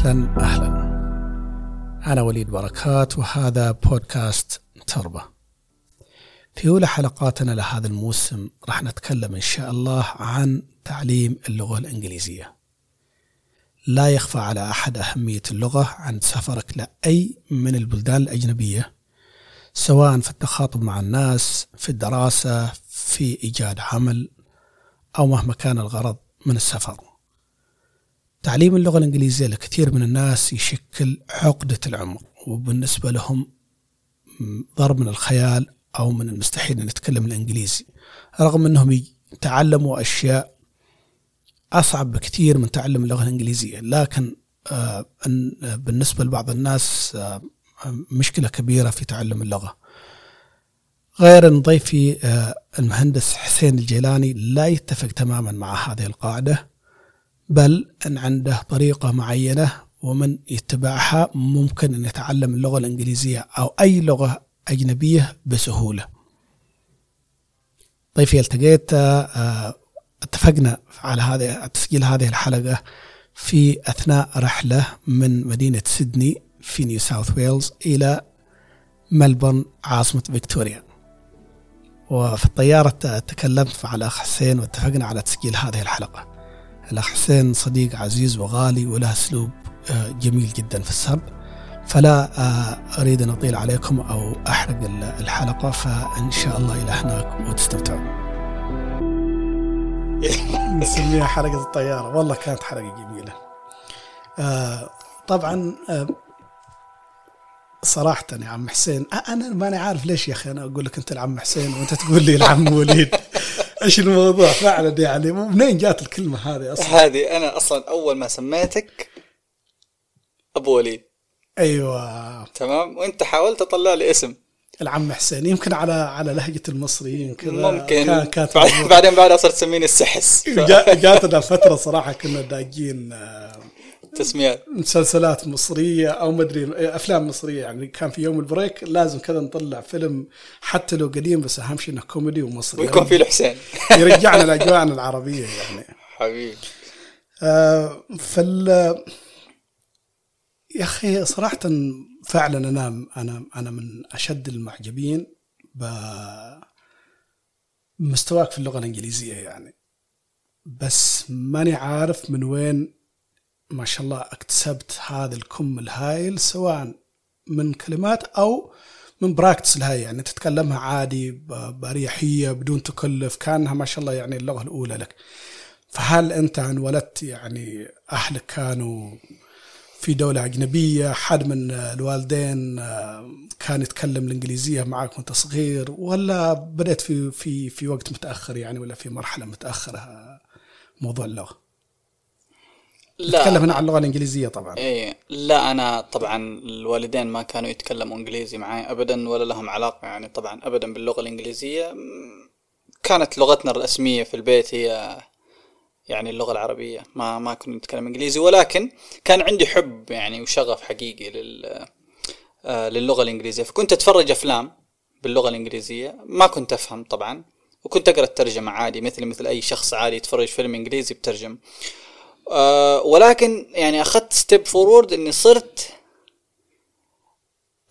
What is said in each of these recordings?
أهلا أهلا. أنا وليد بركات وهذا بودكاست تربة. في أولى حلقاتنا لهذا الموسم راح نتكلم إن شاء الله عن تعليم اللغة الإنجليزية. لا يخفى على أحد أهمية اللغة عند سفرك لأي من البلدان الأجنبية سواء في التخاطب مع الناس في الدراسة في إيجاد عمل أو مهما كان الغرض من السفر. تعليم اللغة الإنجليزية لكثير من الناس يشكل عقدة العمر وبالنسبة لهم ضرب من الخيال أو من المستحيل أن يتكلم الإنجليزي. رغم أنهم تعلموا أشياء أصعب بكثير من تعلم اللغة الإنجليزية لكن آه، بالنسبة لبعض الناس آه، مشكلة كبيرة في تعلم اللغة. غير أن ضيفي آه، المهندس حسين الجيلاني لا يتفق تماما مع هذه القاعدة. بل أن عنده طريقة معينة ومن يتبعها ممكن أن يتعلم اللغة الإنجليزية أو أي لغة أجنبية بسهولة. ضيفي التقيت آه، اتفقنا على هذه تسجيل هذه الحلقة في أثناء رحلة من مدينة سيدني في نيو ساوث ويلز إلى ملبورن عاصمة فيكتوريا. وفي الطيارة تكلمت مع الأخ حسين واتفقنا على تسجيل هذه الحلقة. الأخ حسين صديق عزيز وغالي وله أسلوب آه، جميل جدا في السرد. فلا آه، أريد أن أطيل عليكم أو أحرق الحلقة فإن شاء الله إلى هناك وتستمتعون. نسميها حلقة الطيارة. والله كانت حلقة جميلة. آه طبعا صراحة يا عم حسين أنا ماني عارف ليش يا أخي أنا أقول لك أنت العم حسين وأنت تقول لي العم وليد. إيش الموضوع؟ فعلا يعني منين جات الكلمة هذه أصلا؟ هذه أنا أصلا أول ما سميتك أبو وليد. أيوة. تمام؟ وأنت حاولت تطلع لي اسم. العم حسين يمكن على على لهجة المصريين كذا. ممكن. كانت بعدين بعدها صرت تسميني السحس. جاتنا فترة صراحة كنا داقين آه، تسميات. مسلسلات مصرية أو مدري أفلام مصرية يعني كان في يوم ال break لازم كذا نطلع فيلم حتى لو قديم بس أهم شيء إنه كوميدي ومصري. ويكون فيه الحسين يرجعنا لاجواءنا العربية يعني. حبيبي. آه فال يا أخي صراحة فعلا أنا أنا أنا من أشد المعجبين بمستواك في اللغة الإنجليزية يعني. بس ماني عارف من وين ما شاء الله اكتسبت هذا الكم الهائل سواء من كلمات أو من practice الهاي. يعني تتكلمها عادي بأريحية بدون تكلف كأنها ما شاء الله يعني اللغة الأولى لك. فهل أنت انولدت يعني أهلك كانوا في دولة أجنبية حد من الوالدين آه، كان يتكلم الإنجليزية معك وأنت صغير ولا بدأت في في في وقت متأخر يعني ولا في مرحلة متأخرة؟ موضوع اللغة؟ لا. نتكلم هنا عن اللغة الإنجليزية طبعا. إيه لا أنا طبعا الوالدين ما كانوا يتكلموا إنجليزي معي أبدا ولا لهم علاقة يعني طبعا أبدا باللغة الإنجليزية. كانت لغتنا الرسمية في البيت هي يعني اللغة العربية ما ما كنت أتكلم إنجليزي. ولكن كان عندي حب يعني وشغف حقيقي لل آه، للغة الإنجليزية. فكنت أتفرج أفلام باللغة الإنجليزية ما كنت أفهم طبعا. وكنت أقرأ الترجمة عادي مثل مثل أي شخص عادي يتفرج فيلم إنجليزي بترجم أه ولكن يعني أخذت step forward إني صرت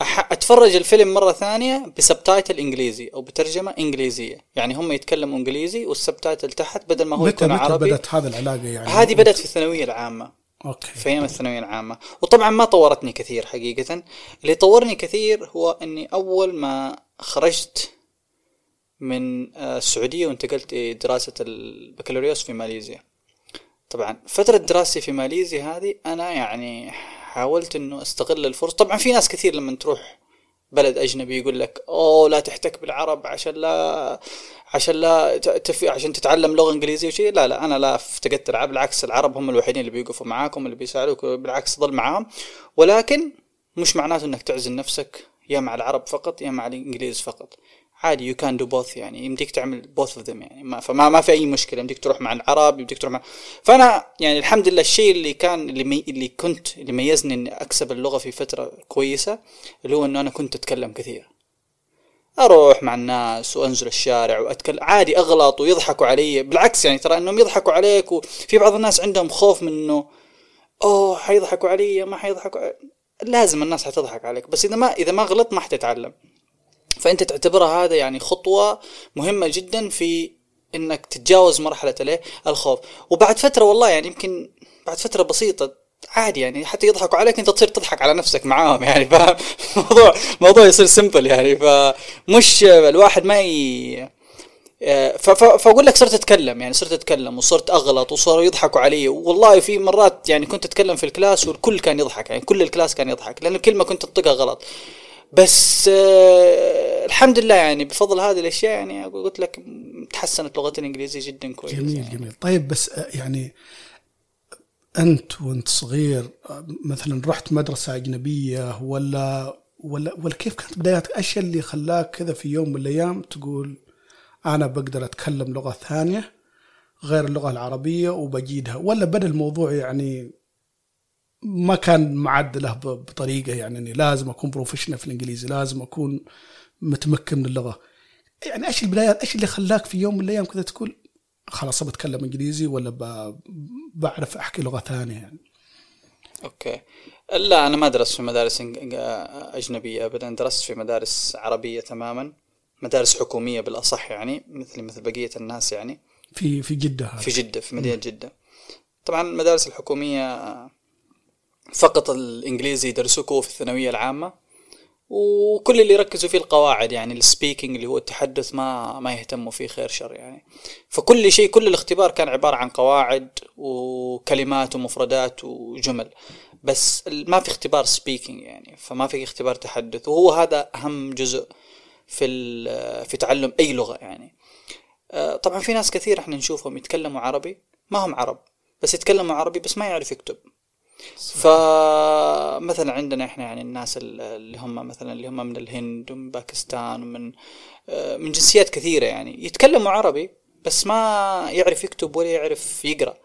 أتفرج الفيلم مرة ثانية ب subtitle إنجليزي أو بترجمة إنجليزية. يعني هم يتكلموا إنجليزي وال subtitle تحت بدل ما هو يكون عربي. بدأت هذه العلاقة يعني؟ هذه بدأت في الثانوية العامة. okay. في أيام الثانوية العامة. وطبعا ما طورتني كثير حقيقة. اللي طورني كثير هو إني أول ما خرجت من آه، السعودية وانتقلت دراسة البكالوريوس في ماليزيا. طبعا فترة دراستي في ماليزيا هذه أنا يعني حاولت إنه أستغل الفرصة. طبعا في ناس كثير لما تروح بلد أجنبي يقول لك أوه لا تحتك بالعرب عشان لا عشان لا تفي عشان تتعلم لغة إنجليزية وشيء لا لا أنا لا أعتقدت العرب بالعكس العرب هم الوحيدين اللي بيوقفوا معاكم اللي بيساعدوك بالعكس ضل معاهم. ولكن مش معناته إنك تعزل نفسك يا مع العرب فقط يا مع الإنجليز فقط. عادي you can do both يعني. يمديك تعمل both of them يعني. ما فما ما في أي مشكلة. يمديك تروح مع العرب يمديك تروح مع فأنا يعني الحمد لله الشيء اللي كان اللي مي... اللي كنت اللي ميزني إني أكسب اللغة في فترة كويسة اللي هو إنه أنا كنت أتكلم كثير. أروح مع الناس وأنزل الشارع وأتكلم. عادي أغلط ويضحكوا علي. بالعكس يعني ترى إنهم يضحكوا عليك وفي بعض الناس عندهم خوف من إنه أوه حيضحكوا علي ما حيضحكوا. لازم الناس حتضحك عليك. بس إذا ما إذا ما غلطت ما حتتعلم. فأنت تعتبرها هذا يعني خطوة مهمة جدا في إنك تتجاوز مرحلة الايه الخوف. وبعد فترة والله يعني يمكن بعد فترة بسيطة عادي يعني حتى يضحكوا عليك أنت تصير تضحك على نفسك معاهم يعني فالموضوع الموضوع يصير simple يعني فمش الواحد ما ي... فأقول لك صرت أتكلم يعني صرت أتكلم وصرت أغلط وصاروا يضحكوا علي. والله في مرات يعني كنت أتكلم في ال class والكل كان يضحك يعني كل ال class كان يضحك لأن الكلمة كنت انطقها غلط. بس آه الحمد لله يعني بفضل هذه الأشياء يعني قلت لك تحسنت لغتي الإنجليزية جدا كويس جميل يعني. جميل طيب بس آه، يعني أنت وأنت صغير آه، مثلا رحت مدرسة أجنبية ولا ولا ولا كيف كانت بداياتك؟ إيش اللي خلاك كذا في يوم من الأيام تقول أنا بقدر أتكلم لغة ثانية غير اللغة العربية وبجيدها ولا بدأ الموضوع يعني ما كان معد له بطريقة يعني إني لازم أكون بروفيشنال في الإنجليزي لازم أكون متمكن من اللغة. يعني إيش البدايات إيش اللي خلاك في يوم من الأيام كذا تقول خلاص بتكلم إنجليزي ولا بعرف أحكي لغة ثانية يعني؟ أوكي. لا أنا ما درست في مدارس أجنبية ابدا. درست في مدارس عربية تماما مدارس حكومية بالأصح يعني مثل مثل بقية الناس يعني. في في جدة هذا. في جدة في مدينة جدة. طبعا المدارس الحكومية فقط الإنجليزي يدرسوكوا في الثانوية العامة وكل اللي يركزوا فيه القواعد يعني ال speaking اللي هو التحدث ما ما يهتموا فيه خير شر يعني. فكل شيء كل الاختبار كان عبارة عن قواعد وكلمات ومفردات وجمل بس ما في اختبار speaking يعني فما في اختبار تحدث وهو هذا أهم جزء في في تعلم أي لغة يعني. آه، طبعا في ناس كثير إحنا نشوفهم يتكلموا عربي ما هم عرب بس يتكلموا عربي بس ما يعرف يكتب. فمثلا عندنا إحنا يعني الناس اللي هم مثلا اللي هم من الهند ومن باكستان ومن آه، من جنسيات كثيرة يعني يتكلموا عربي بس ما يعرف يكتب ولا يعرف يقرأ.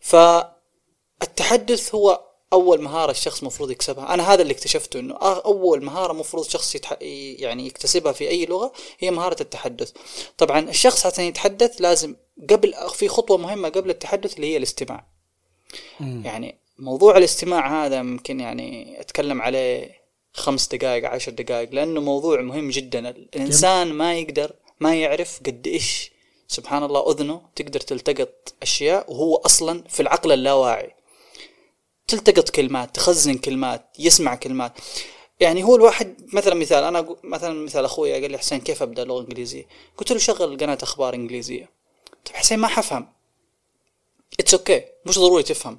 فالتحدث هو أول مهارة الشخص مفروض يكسبها. أنا هذا اللي اكتشفته إنه أول مهارة مفروض شخص يتح... يعني يكتسبها في أي لغة هي مهارة التحدث. طبعا الشخص عشان يتحدث لازم قبل في خطوة مهمة قبل التحدث اللي هي الاستماع. م. يعني موضوع الاستماع هذا ممكن يعني أتكلم عليه خمس دقائق عشر دقائق لأنه موضوع مهم جدا. الإنسان ما يقدر ما يعرف قد إيش سبحان الله أذنه تقدر تلتقط أشياء وهو أصلا في العقل اللاواعي. تلتقط كلمات تخزن كلمات يسمع كلمات. يعني هو الواحد مثلا مثال أنا مثلا مثال أخوي قال لي حسين كيف أبدأ لغه انجليزيه؟ قلت له شغل قناة أخبار إنجليزية. طيب حسين ما حفهم. it's okay okay. مش ضروري تفهم.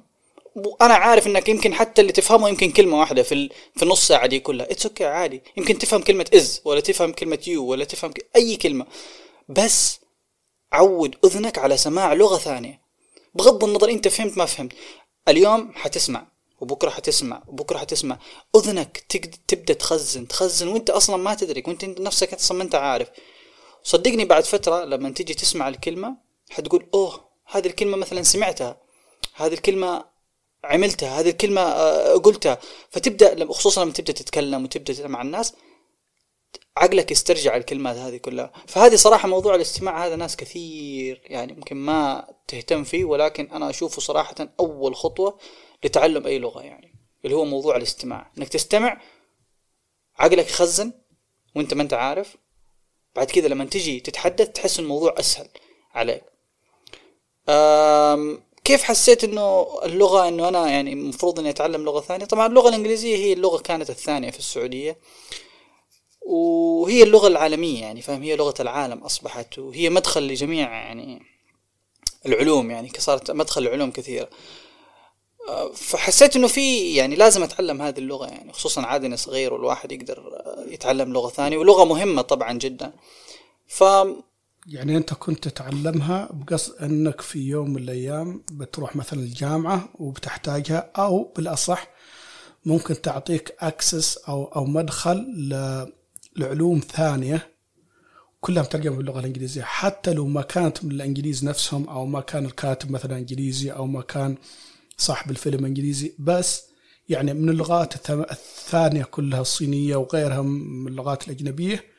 أنا عارف إنك يمكن حتى اللي تفهمه يمكن كلمة واحدة في في النص ساعة دي كلها. it's okay okay, عادي. يمكن تفهم كلمة is ولا تفهم كلمة you ولا تفهم أي كلمة. بس عود أذنك على سماع لغة ثانية. بغض النظر أنت فهمت ما فهمت. اليوم حتسمع وبكرة حتسمع وبكرة حتسمع. أذنك تبدأ تخزن تخزن وأنت أصلا ما تدرك وأنت نفسك أصلا ما أنت عارف. صدقني بعد فترة لما تيجي تسمع الكلمة حتقول أوه هذه الكلمة مثلا سمعتها. هذه الكلمة عملتها هذه الكلمة آه، قلتها. فتبدأ خصوصا لما تبدأ تتكلم وتبدأ مع الناس عقلك يسترجع الكلمات هذه كلها. فهذه صراحة موضوع الاستماع هذا ناس كثير يعني ممكن ما تهتم فيه ولكن أنا أشوفه صراحة أول خطوة لتعلم أي لغة يعني اللي هو موضوع الاستماع. إنك تستمع عقلك يخزن وأنت ما أنت عارف. بعد كذا لما تجي تتحدث تحس الموضوع أسهل عليك. كيف حسيت إنه اللغة إنه أنا يعني المفروض إني أتعلم لغة ثانية؟ طبعا اللغة الإنجليزية هي اللغة كانت الثانية في السعودية وهي اللغة العالمية يعني فاهم؟ هي لغة العالم أصبحت وهي مدخل لجميع يعني العلوم يعني صارت مدخل لعلوم كثيرة. فحسيت إنه في يعني لازم أتعلم هذه اللغة يعني خصوصا عاد اني صغير والواحد يقدر يتعلم لغة ثانية ولغة مهمة طبعا جدا. ف يعني أنت كنت تتعلمها بقصد أنك في يوم من الأيام بتروح مثلا الجامعة وبتحتاجها أو بالأصح ممكن تعطيك أكسس أو أو مدخل لعلوم ثانية كلها مترجمة باللغة الإنجليزية. حتى لو ما كانت من الإنجليز نفسهم أو ما كان الكاتب مثلا إنجليزي أو ما كان صاحب الفيلم إنجليزي بس يعني من اللغات الثانية كلها الصينية وغيرها من اللغات الأجنبية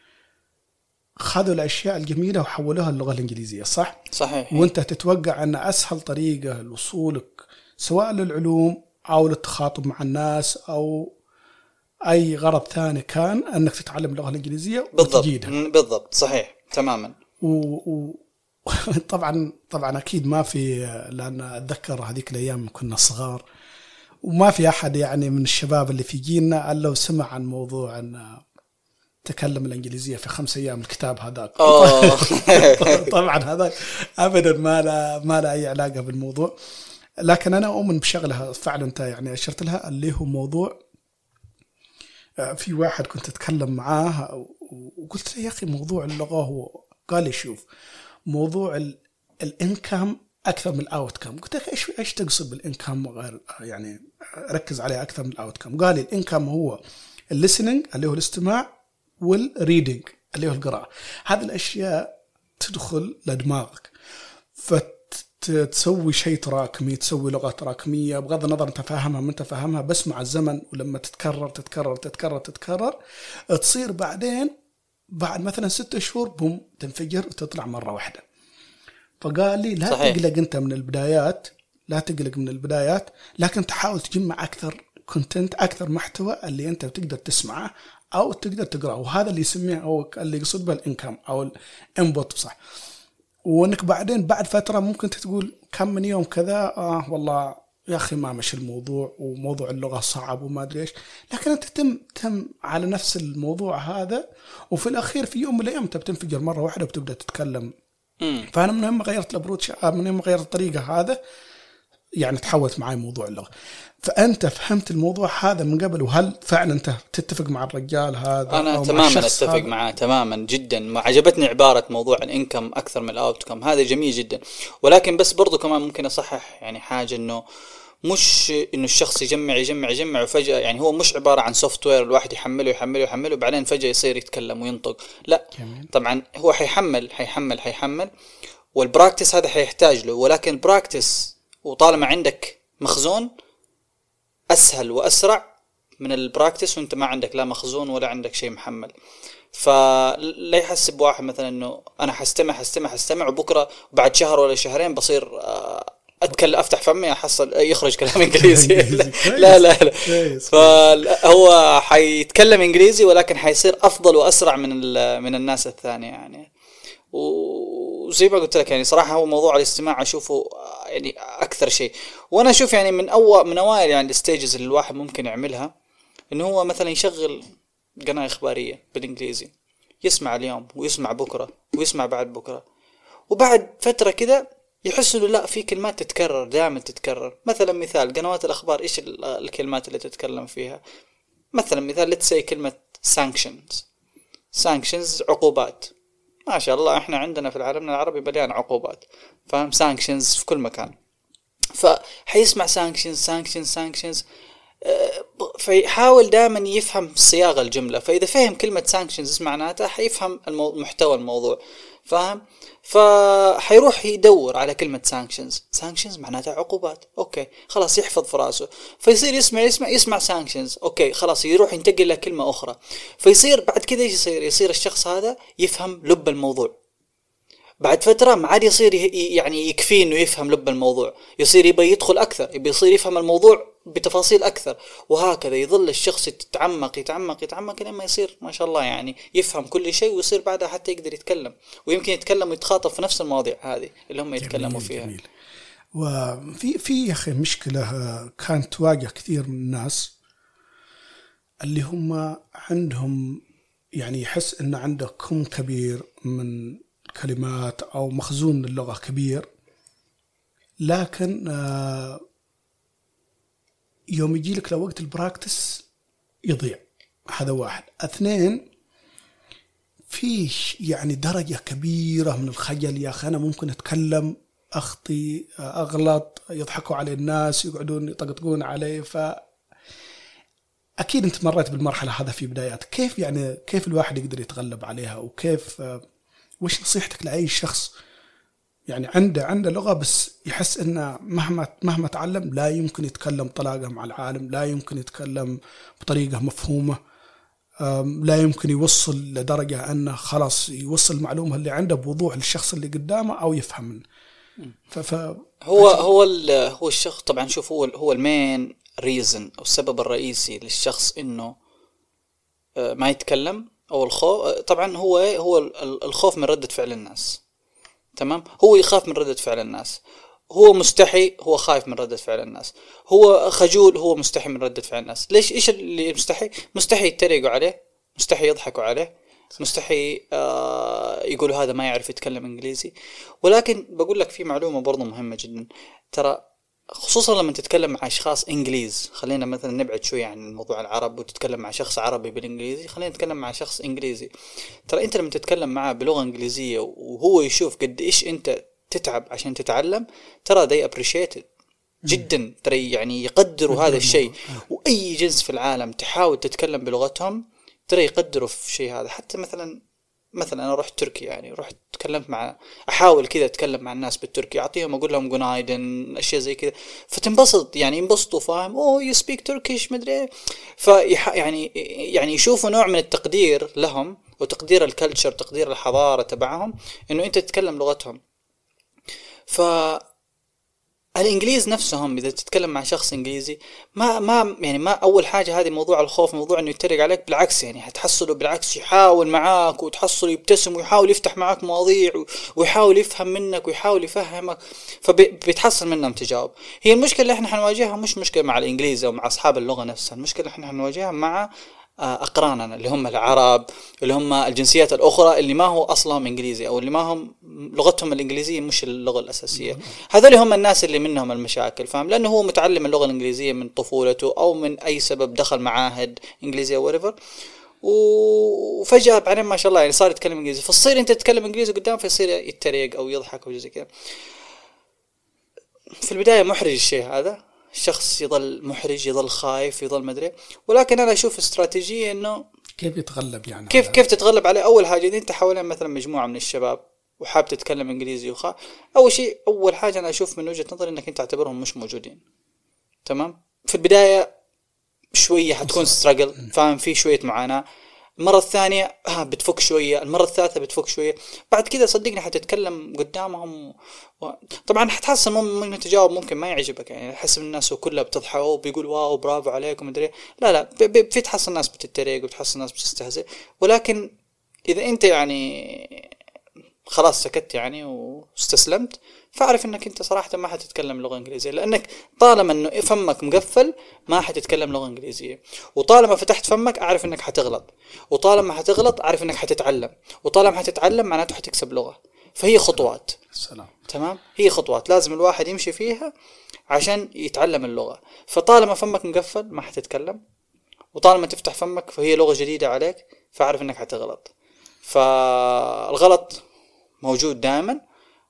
خذوا الأشياء الجميلة وحولوها للغة الإنجليزية صح؟ صحيح. وأنت تتوقع أن أسهل طريقة لوصولك سواء للعلوم أو للتخاطب مع الناس أو أي غرض ثاني كان أنك تتعلم اللغة الإنجليزية بالضبط. وتجيدها. بالضبط. صحيح. تماما. و... و... طبعا طبعا أكيد ما في لأن أتذكر هذيك الأيام كنا صغار وما في أحد يعني من الشباب اللي في جيلنا إلا وسمع عن موضوع أن تكلم الإنجليزية في خمس أيام الكتاب هذاك. طبعا هذا ابدا ما لا ما لا أي علاقة بالموضوع. لكن أنا أؤمن بشغله فعلا أنت يعني أشرت لها اللي هو موضوع آه، في واحد كنت أتكلم معاه وقلت له يا أخي موضوع اللغة هو قال لي شوف موضوع ال income أكثر من ال outcome قلت له إيش إيش تقصد بال income غير يعني ركز عليه أكثر من ال outcome قال لي ال income هو ال listening اللي هو الاستماع وال reading اللي هو القراءة. هذه الأشياء تدخل لدماغك. فتسوي شيء تراكمي تسوي لغة تراكمية بغض النظر أنت فاهمها ما أنت فاهمها بس مع الزمن ولما تتكرر تتكرر تتكرر تتكرر تصير بعدين بعد مثلا ستة شهور بوم تنفجر وتطلع مرة واحدة. فقال لي لا صحيح. تقلق أنت من البدايات لا تقلق من البدايات لكن تحاول تجمع أكثر كونتنت أكثر محتوى اللي أنت بتقدر تسمعه أو تقدر تقراه وهذا اللي يسميه أو اللي يقصد به الانكم أو الإنبوت صح. وإنك بعدين بعد فترة ممكن تقول كم من يوم كذا آه والله يا أخي ما مشي الموضوع وموضوع اللغة صعب وما أدري إيش. لكن أنت تم تم على نفس الموضوع هذا وفي الأخير في يوم من الأيام أنت بتنفجر مرة واحدة وبتبدأ تتكلم. فأنا من يوم غيرت الأبروتش من يوم غيرت الطريقة هذا يعني تحولت معي موضوع اللغة. فأنت فهمت الموضوع هذا من قبل وهل فعلا أنت تتفق مع الرجال هذا أنا تماما أتفق معاه تماما جدا. ما عجبتني عبارة موضوع ال income أكثر من ال outcome. هذا جميل جدا. ولكن بس برضو كمان ممكن أصحح يعني حاجة إنه مش إنه الشخص يجمع يجمع يجمع وفجأة يعني هو مش عبارة عن software الواحد يحمله يحمله يحمله وبعدين فجأة يصير يتكلم وينطق. لا جميل. طبعا هو حيحمل حيحمل حيحمل وال practice هذا حيحتاج له. ولكن practice وطالما عندك مخزون أسهل وأسرع من البراكتس وأنت ما عندك لا مخزون ولا عندك شيء محمل. فلا يحسب واحد مثلا إنه أنا حستمع حستمع حستمع وبكرة بعد شهر ولا شهرين بصير آه، اتكلم أفتح فمي أحصل يخرج كلام إنجليزي. لا لا لا. فهو حيتكلم إنجليزي ولكن حيصير أفضل وأسرع من من الناس الثانية يعني. وزي ما قلت لك يعني صراحة هو موضوع الاستماع أشوفه يعني أكثر شيء. وأنا أشوف يعني من اول من أوائل يعني الستيجز اللي الواحد ممكن يعملها إنه هو مثلا يشغل قناة إخبارية بالإنجليزي يسمع اليوم ويسمع بكرة ويسمع بعد بكرة. وبعد فترة كده يحس إنه لا في كلمات تتكرر دائما تتكرر. مثلا مثال قنوات الأخبار إيش الكلمات اللي تتكلم فيها؟ مثلا مثال لتسي كلمة sanctions. Sanctions عقوبات. ما شاء الله إحنا عندنا في العالم العربي مليان عقوبات فاهم؟ sanctions في كل مكان. فحيسمع sanctions sanctions sanctions فيحاول دائما يفهم صياغه الجملة فإذا فهم كلمة sanctions معناتها؟ حيفهم المو... محتوى الموضوع فاهم؟ فحيروح يدور على كلمة sanctions sanctions معناتها عقوبات. okay خلاص يحفظ في راسه. فيصير يسمع يسمع يسمع sanctions okay خلاص يروح ينتقل لكلمة أخرى. فيصير بعد كذا إيش يصير؟ يصير الشخص هذا يفهم لب الموضوع. بعد فترة ما عاد يصير يعني يكفيه إنه يفهم لب الموضوع. يصير يبغى يدخل أكثر يبغى يصير يفهم الموضوع بتفاصيل أكثر. وهكذا يظل الشخص يتعمق يتعمق يتعمق لين ما يصير ما شاء الله يعني يفهم كل شيء ويصير بعدها حتى يقدر يتكلم. ويمكن يتكلم ويتخاطب في نفس المواضيع هذه اللي هم يتكلموا جميل فيها. جميل. وفي في يا أخي مشكلة كانت تواجه كثير من الناس اللي هم عندهم يعني يحس إن عنده كم كبير من كلمات أو مخزون اللغة كبير. لكن آه يوم يجي لك لوقت البراكتس يضيع. هذا واحد. اثنين في يعني درجة كبيرة من الخجل يا أخي أنا ممكن أتكلم أخطي أغلط يضحكوا علي الناس يقعدون يطقطقون علي. ف أكيد أنت مريت بالمرحلة هذا في بدايات. كيف يعني كيف الواحد يقدر يتغلب عليها؟ وكيف وش نصيحتك لأي شخص يعني عنده عنده لغة بس يحس إنه مهما مهما تعلم لا يمكن يتكلم طلاقة مع العالم، لا يمكن يتكلم بطريقة مفهومة، لا يمكن يوصل لدرجة إنه خلاص يوصل المعلومة اللي عنده بوضوح للشخص اللي قدامه أو يفهم منه. ف... هو هو هو الشخص طبعا شوف هو هو المين ريزن أو السبب الرئيسي للشخص إنه آه، ما يتكلم أو الخوف طبعا هو؟ هو الخوف من ردة فعل الناس تمام؟ هو يخاف من ردة فعل الناس. هو مستحي هو خايف من ردة فعل الناس. هو خجول هو مستحي من ردة فعل الناس. ليش؟ إيش اللي مستحي؟ مستحي يتريقوا عليه مستحي يضحكوا عليه مستحي آه يقولوا هذا ما يعرف يتكلم إنجليزي. ولكن بقول لك في معلومة برضو مهمة جدا. ترى خصوصا لما تتكلم مع أشخاص إنجليز. خلينا مثلا نبعد شوي عن موضوع العرب وتتكلم مع شخص عربي بالإنجليزي خلينا نتكلم مع شخص إنجليزي. ترى أنت لما تتكلم معه بلغة إنجليزية وهو يشوف قد إيش أنت تتعب عشان تتعلم ترى they appreciate it جدا. ترى يعني يقدروا هذا الشيء. وأي جنس في العالم تحاول تتكلم بلغتهم ترى يقدروا في الشيء هذا. حتى مثلا مثلا أنا رحت تركيا يعني رحت تكلمت مع أحاول كذا أتكلم مع الناس بالتركي أعطيهم أقول لهم günaydın أشياء زي كذا. فتنبسط يعني ينبسطوا فاهم oh you speak Turkish مدري إيه. يعني يعني يشوفوا نوع من التقدير لهم وتقدير ال culture تقدير الحضارة تبعهم إنه أنت تتكلم لغتهم. ف الإنجليز نفسهم إذا تتكلم مع شخص إنجليزي ما ما يعني ما أول حاجة هذه موضوع الخوف موضوع إنه يتريق عليك بالعكس يعني حتحصله بالعكس يحاول معاك وتحصله يبتسم ويحاول يفتح معاك مواضيع ويحاول يفهم منك ويحاول يفهمك فبيتحصل منهم تجاوب. هي المشكلة اللي إحنا حنواجهها مش مشكلة مع الإنجليز أو مع أصحاب اللغة نفسها المشكلة اللي إحنا حنواجهها مع اقراننا اللي هم العرب اللي هم الجنسيات الأخرى اللي ما هو أصلهم إنجليزي أو اللي ما هم لغتهم الإنجليزية مش اللغة الأساسية. هذول هم الناس اللي منهم المشاكل فاهم؟ لأنه هو متعلم اللغة الإنجليزية من طفولته أو من أي سبب دخل معاهد إنجليزية أو وفجاه بعدين ما شاء الله يعني صار يتكلم إنجليزي. فتصير أنت تتكلم إنجليزي قدام فيصير يتريق أو يضحك أو زي كذا. في البداية محرج الشيء هذا. شخص يظل محرج يظل خايف يظل مدري ولكن أنا أشوف استراتيجية إنه كيف يتغلب يعني كيف كيف تتغلب عليه أول حاجة؟ إذا أنت حوالين مثلا مجموعة من الشباب وحاب تتكلم إنجليزي وخا أول شيء أول حاجة أنا أشوف من وجهة نظري إنك أنت تعتبرهم مش موجودين. تمام؟ في البداية شوية حتكون ستراجل فاهم؟ في شوية معاناة. المرة الثانية ها بتفك شوية. المرة الثالثة بتفك شوية. بعد كذا صدقني حتتكلم قدامهم. طبعا حتحس ممكن تجاوب ممكن ما يعجبك. يعني حسب الناس كلها بتضحك وبيقول واو برافو عليكم مدري لا لا. في تحس الناس بتتريق وتحس الناس بتستهزئ. ولكن إذا أنت يعني خلاص سكت يعني واستسلمت فاعرف إنك أنت صراحة ما حتتكلم لغة إنجليزية. لأنك طالما إنه فمك مقفل ما حتتكلم لغة إنجليزية. وطالما فتحت فمك أعرف إنك حتغلط. وطالما حتغلط أعرف إنك حتتعلم. وطالما حتتعلم معناته حتكسب لغة. فهي خطوات. السلام. تمام؟ هي خطوات. لازم الواحد يمشي فيها عشان يتعلم اللغة. فطالما فمك مقفل ما حتتكلم. وطالما تفتح فمك فهي لغة جديدة عليك فاعرف إنك حتغلط. فالغلط موجود دائما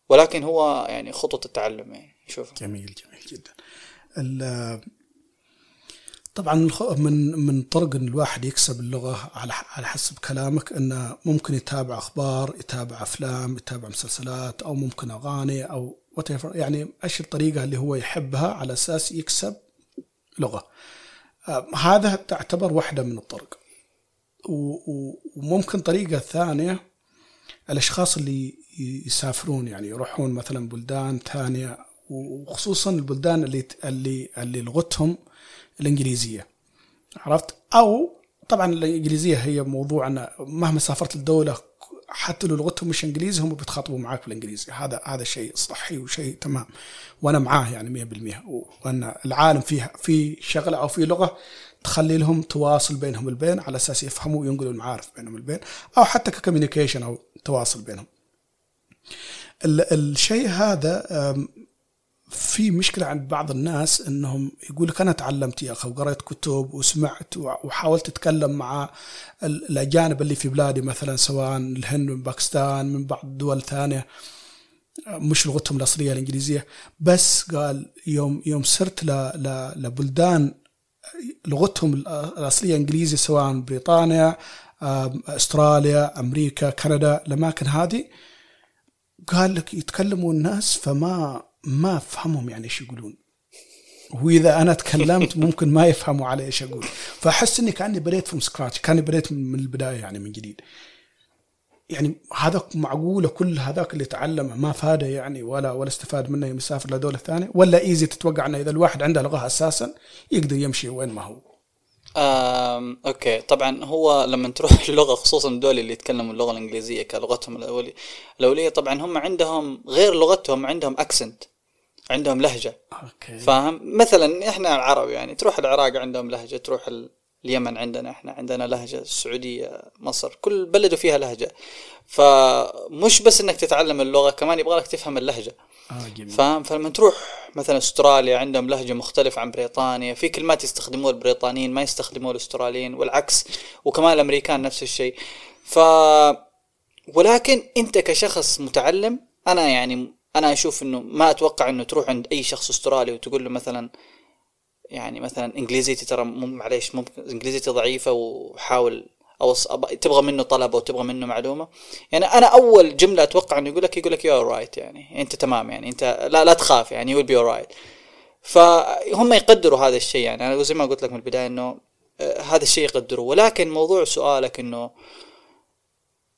ولكن هو يعني خطوة التعلم. يعني شوف. جميل جميل جدا. طبعا من من طرق إن الواحد يكسب اللغة على على حسب كلامك انه ممكن يتابع أخبار، يتابع أفلام، يتابع مسلسلات أو ممكن أغاني أو وات يعني إيش الطريقة اللي هو يحبها على أساس يكسب لغة. هذا تعتبر واحدة من الطرق. وممكن طريقة ثانية الأشخاص اللي يسافرون يعني يروحون مثلا بلدان ثانية وخصوصا البلدان اللي اللي اللي لغتهم الإنجليزية. عرفت؟ أو طبعا الإنجليزية هي موضوع أن مهما سافرت الدولة حتى لو لغتهم مش إنجليزي هم بيتخاطبوا معك بالإنجليزي. هذا هذا شيء صحي وشيء تمام. وأنا معاه يعني 100% وأن العالم فيه في شغلة أو في لغة تخلي لهم تواصل بينهم البين على أساس يفهموا وينقلوا المعارف بينهم البين أو حتى ك communication أو تواصل بينهم. الشيء هذا في مشكلة عند بعض الناس إنهم يقول لك أنا تعلمت يا أخي وقريت كتب وسمعت وحاولت اتكلم مع الأجانب اللي في بلادي مثلا سواء الهند من باكستان من بعض الدول الثانية مش لغتهم الأصلية الإنجليزية. بس قال يوم يوم صرت لبلدان لغتهم الأصلية انجليزي سواء بريطانيا أستراليا أمريكا كندا الأماكن هذه قال لك يتكلموا الناس فما ما أفهمهم يعني إيش يقولون. وإذا أنا تكلمت ممكن ما يفهموا علي إيش أقول. فأحس إني كأني بديت from scratch كأني بديت من البداية يعني من جديد. يعني هذاك معقولة كل هذاك اللي تعلمه ما فاده يعني ولا ولا استفاد منه يوم يسافر لدولة ثانية ولا إيش تتوقع إنه إذا الواحد عنده لغة أساسا يقدر يمشي وين ما هو. آم، okay. طبعا هو لما تروح اللغة خصوصا دول اللي يتكلموا اللغة الإنجليزية كلغتهم الأولية طبعا هم عندهم غير لغتهم عندهم accent عندهم لهجة. okay. فاهم؟ مثلا إحنا العرب يعني تروح العراق عندهم لهجة تروح ال- اليمن عندنا إحنا عندنا لهجة السعودية مصر كل بلد فيها لهجة. فمش بس إنك تتعلم اللغة كمان يبغى لك تفهم اللهجة. جميل. فاهم؟ فلما تروح مثلا أستراليا عندهم لهجة مختلفة عن بريطانيا. في كلمات يستخدموها البريطانيين ما يستخدموها الأستراليين والعكس. وكمان الأمريكان نفس الشيء. ف ولكن أنت كشخص متعلم أنا يعني أنا أشوف إنه ما أتوقع إنه تروح عند أي شخص أسترالي وتقول له مثلا يعني مثلا إنجليزيتي ترى معليش ممكن إنجليزيتي ضعيفة وحاول أو تبغى منه طلب أو تبغى منه معلومة. يعني أنا أول جملة أتوقع إنه يقول لك يقول لك you right يعني أنت تمام يعني أنت لا لا تخاف يعني you be right فهم يقدروا هذا الشيء يعني أنا زي ما قلت لك من البداية إنه آه، هذا الشيء يقدروه ولكن موضوع سؤالك إنه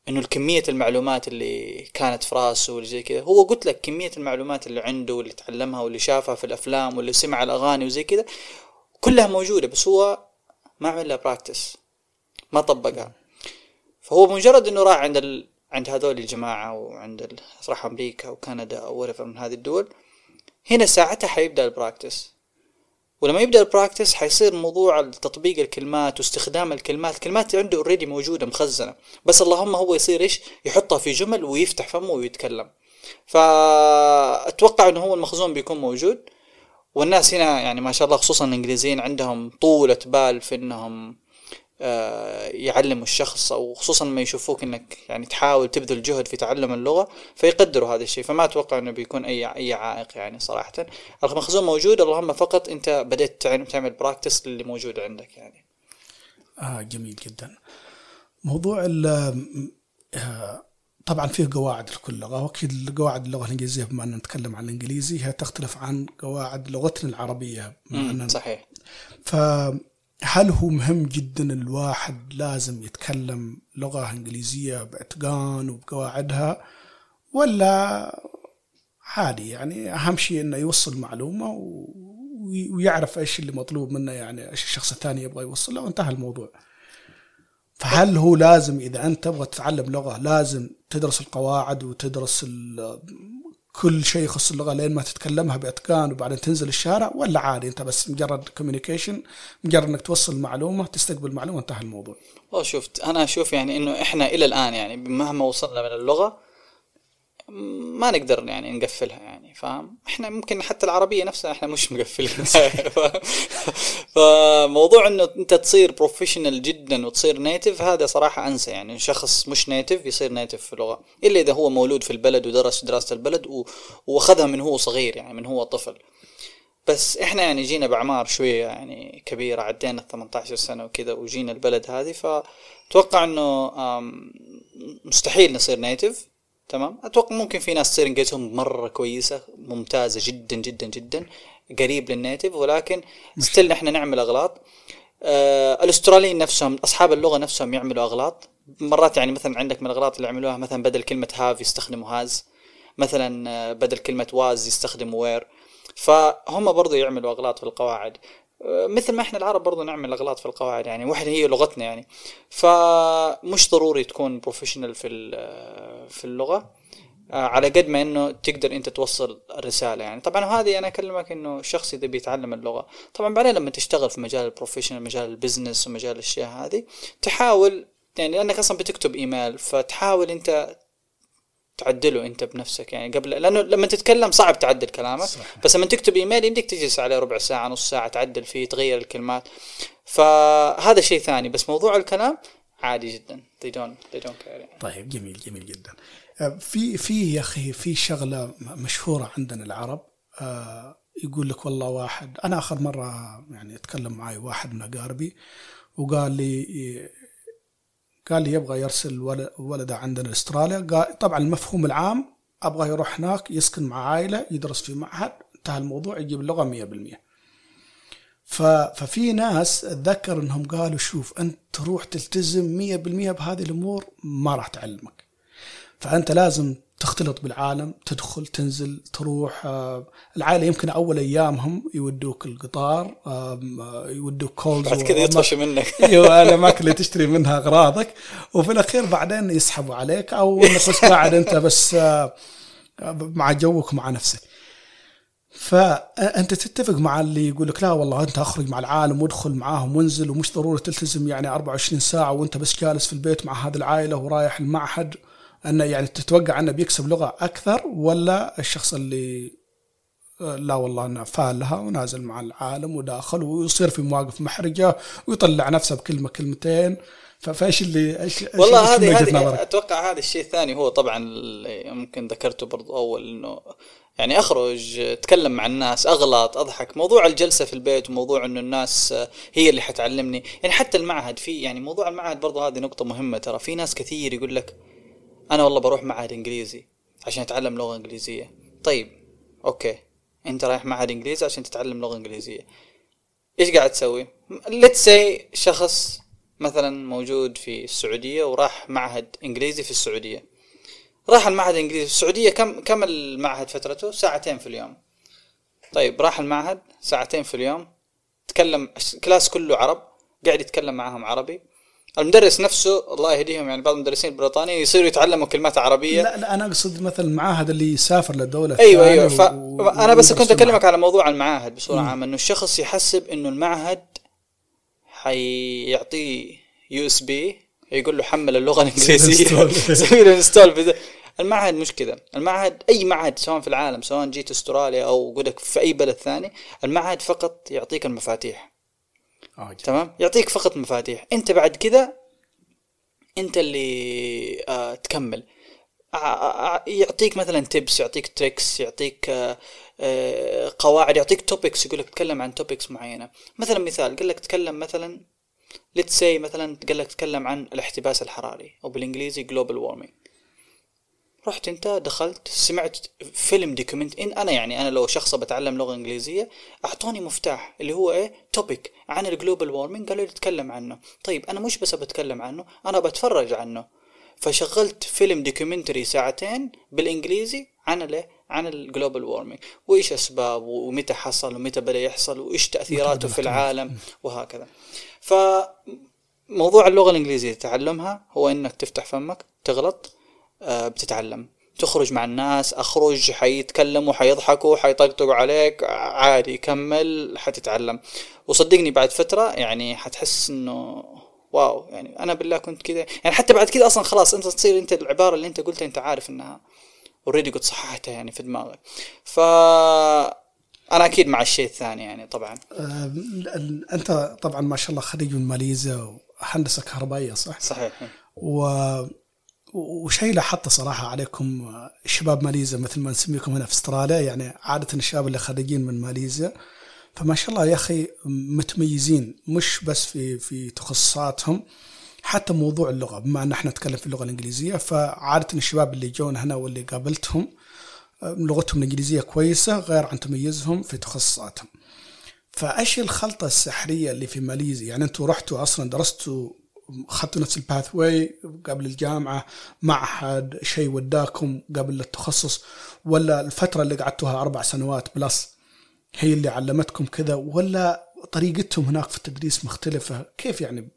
إنه الكمية المعلومات اللي كانت في راسه واللي زي كذا هو قلت لك كمية المعلومات اللي عنده واللي تعلمها واللي شافها في الأفلام واللي سمع الأغاني وزي كذا كلها موجودة بس هو ما عمل practice ما طبقها. فهو مجرد إنه راح عند ال... عند هذول الجماعة وعند ال... راح أمريكا وكندا أو من هذه الدول هنا ساعتها حيبدأ ال practice ولما يبدأ ال practice حيصير موضوع تطبيق الكلمات واستخدام الكلمات. الكلمات عنده already موجودة مخزنة. بس اللهم هو يصير إيش؟ يحطها في جمل ويفتح فمه ويتكلم. فأتوقع إنه هو المخزون بيكون موجود. والناس هنا يعني ما شاء الله خصوصا الإنجليزيين عندهم طولة بال في إنهم يعلموا الشخص أو خصوصا لما يشوفوك إنك يعني تحاول تبذل جهد في تعلم اللغة فيقدروا هذا الشيء. فما أتوقع إنه بيكون اي أي عائق يعني صراحة. المخزون موجود اللهم فقط أنت بدأت تعمل تعمل براكتس للي موجود عندك يعني. آه جميل جدا. موضوع ال آه، طبعا فيه قواعد لكل لغة وأكيد قواعد اللغة الإنجليزية بما ان نتكلم عن الإنجليزي هي تختلف عن قواعد لغتنا العربية بما مم، فهل هو مهم جدا الواحد لازم يتكلم لغة إنجليزية بأتقان وبقواعدها ولا عادي يعني أهم شيء إنه يوصل معلومة و- ويعرف إيش اللي مطلوب منه يعني إيش الشخص الثاني يبغى يوصل له وانتهى الموضوع. فهل هو لازم إذا أنت تبغى تتعلم لغة لازم تدرس القواعد وتدرس كل شيء يخص اللغة لين ما تتكلمها بأتقان وبعدين تنزل الشارع ولا عادي أنت بس مجرد كوميونيكيشن مجرد إنك توصل معلومه تستقبل معلومه انتهى الموضوع. والله شفت أنا أشوف يعني إنه إحنا إلى الآن يعني مهما وصلنا من اللغة ما نقدر يعني نقفلها يعني فاهم؟ إحنا ممكن حتى العربية نفسها إحنا مش مقفلين. فموضوع إنه أنت تصير professional جدا وتصير native هذا صراحة أنسى يعني. شخص مش native يصير native في اللغة. إلا إذا هو مولود في البلد ودرس دراسة البلد وأخذها من هو صغير يعني من هو طفل. بس إحنا يعني جينا بأعمار شوية يعني كبيرة عدينا ال 18 سنة وكذا وجينا البلد هذه فأتوقع إنه مستحيل نصير native تمام؟ أتوقع ممكن في ناس تصير انجليزهم مرة كويسة ممتازة جدا جدا جدا قريب لل native ولكن still إحنا نعمل أغلاط. آه الأستراليين نفسهم أصحاب اللغة نفسهم يعملوا أغلاط. مرات يعني مثلا عندك من الأغلاط اللي عملوها مثلا بدل كلمة have يستخدموا has مثلا آه، بدل كلمة was يستخدموا were فهم برضو يعملوا أغلاط في القواعد. مثل ما إحنا العرب برضو نعمل اغلاط في القواعد يعني واحدة هي لغتنا يعني. فمش ضروري تكون professional في في اللغة آه، على قد ما إنه تقدر أنت توصل الرساله يعني. طبعا هذه أنا أكلمك إنه الشخص إذا بيتعلم اللغة طبعا بعدين لما تشتغل في مجال ال professional مجال ال business ومجال الأشياء هذه تحاول يعني لأنك أصلا بتكتب إيميل فتحاول أنت تعدله انت بنفسك يعني قبل لأنه لما تتكلم صعب تعدل كلامك صح. بس لما تكتب إيميل يمديك تجلس عليه ربع ساعة نص ساعة تعدل فيه تغير الكلمات فهذا شيء ثاني بس موضوع الكلام عادي جدا they don't they don't care يعني. طيب جميل جميل جدا. آه، في في يا أخي في شغلة مشهورة عندنا العرب آه، يقول لك والله واحد أنا آخر مرة يعني أتكلم معي واحد من أقاربي وقال لي قال لي يبغى يرسل ول- ولده عندنا استراليا طبعا المفهوم العام أبغى يروح هناك يسكن مع عائلة يدرس في معهد انتهى الموضوع يجيب اللغة 100% ف- ففي ناس اتذكر انهم قالوا شوف انت تروح تلتزم 100% بهذه الأمور ما راح تعلمك. فأنت لازم تختلط بالعالم تدخل تنزل تروح آه، العائلة يمكن أول أيامهم يودوك القطار آه، يودوك كولز بعد كذا يطفشوا منك. أيوه الاماكن اللي تشتري منها أغراضك. وفي الأخير بعدين يسحبوا عليك أو انك بس قاعد أنت بس آه، مع جوك ومع نفسك. فانت تتفق مع اللي يقول لك لا والله أنت أخرج مع العالم وادخل معاهم وانزل ومش ضروري تلتزم يعني 24 ساعة وأنت بس جالس في البيت مع هذه العائلة ورايح المعهد. انه يعني تتوقع انه بيكسب لغة أكثر ولا الشخص اللي آه، لا والله أنا فالها ونازل مع العالم وداخل ويصير في مواقف محرجة ويطلع نفسه بكلمة كلمتين. فإيش اللي إيش والله هذه هذه؟ أتوقع هذا الشيء الثاني هو طبعا اللي ممكن ذكرته برضو أول إنه يعني أخرج أتكلم مع الناس أغلط أضحك. موضوع الجلسة في البيت وموضوع إنه الناس هي اللي حتعلمني. يعني حتى المعهد في يعني موضوع المعهد برضو هذه نقطة مهمة ترى. في ناس كثير يقول لك أنا والله بروح معهد إنجليزي عشان أتعلم لغة إنجليزية. طيب okay. أنت رايح معهد إنجليزي عشان تتعلم لغة إنجليزية. إيش قاعد تسوي؟ let's say شخص مثلا موجود في السعودية وراح معهد إنجليزي في السعودية. راح المعهد الإنجليزي في السعودية كم كم المعهد فترته؟ ساعتين في اليوم. طيب راح المعهد ساعتين في اليوم. تكلم class كله عرب قاعد يتكلم معاهم عربي. المدرس نفسه الله يهديهم يعني بعض المدرسين البريطانيين يصيروا يتعلموا كلمات عربية. لا لا أنا أقصد مثلا المعاهد اللي يسافر للدولة أيوه أيوه. و- فانا بس كنت أكلمك على موضوع المعاهد بصورة. عامة إنه الشخص يحسب إنه المعهد حيعطيه USB يقول له حمل اللغة الإنجليزية. سوي له install المعهد مش كذا المعهد أي معهد سواء في العالم سواء جيت أستراليا أو قولك في أي بلد ثاني المعهد فقط يعطيك المفاتيح. آه، جميل. تمام؟ يعطيك فقط مفاتيح. أنت بعد كذا أنت اللي آه تكمل. آه، آه، يعطيك مثلا tips يعطيك tricks يعطيك آه، آه، قواعد يعطيك topics يقول لك تكلم عن topics معينة. مثلا مثال قال لك تكلم مثلا let's see مثلا قال لك تكلم عن الاحتباس الحراري أو بالإنجليزي global warming رحت انت دخلت سمعت فيلم documentary. إن أنا يعني أنا لو شخص بتعلم لغة إنجليزية أعطوني مفتاح اللي هو إيه topic عن ال global warming قالوا لي تتكلم عنه. طيب أنا مش بس بتكلم عنه أنا بتفرج عنه. فشغلت فيلم documentary ساعتين بالإنجليزي عن الايه عن ال global warming وإيش اسبابه ومتى حصل ومتى بدأ يحصل وإيش تأثيراته في العالم وهكذا. فموضوع اللغة الإنجليزية تعلمها هو إنك تفتح فمك تغلط. بتتعلم. تخرج مع الناس أخرج حيتكلموا حيضحكوا حيطقطقوا عليك عادي كمل حتتعلم. وصدقني بعد فترة يعني حتحس إنه wow يعني أنا بالله كنت كذا. يعني حتى بعد كذا أصلا خلاص أنت تصير أنت العبارة اللي أنت قلتها أنت عارف إنها already قد صححتها يعني في دماغك. ف أنا أكيد مع الشيء الثاني يعني طبعا. آه، ال- أنت طبعا ما شاء الله خريج من ماليزيا وهندسة كهربائية صح؟ صحيح. و وشيء لاحظته صراحة عليكم شباب ماليزيا مثل ما نسميكم هنا في أستراليا يعني عادة الشباب اللي خريجين من ماليزيا فما شاء الله يا أخي متميزين مش بس في في تخصصاتهم حتى موضوع اللغة بما إن إحنا نتكلم في اللغة الإنجليزية فعادة الشباب اللي جون هنا واللي قابلتهم لغتهم الإنجليزية كويسة غير عن تميزهم في تخصصاتهم. فإيش الخلطة السحرية اللي في ماليزيا؟ يعني أنتم رحتوا أصلا درستوا اخذتوا نفس الباث واي قبل الجامعة معهد شيء وداكم قبل التخصص ولا الفترة اللي قعدتوها أربع سنوات بلس هي اللي علمتكم كذا ولا طريقتهم هناك في التدريس مختلفة؟ كيف يعني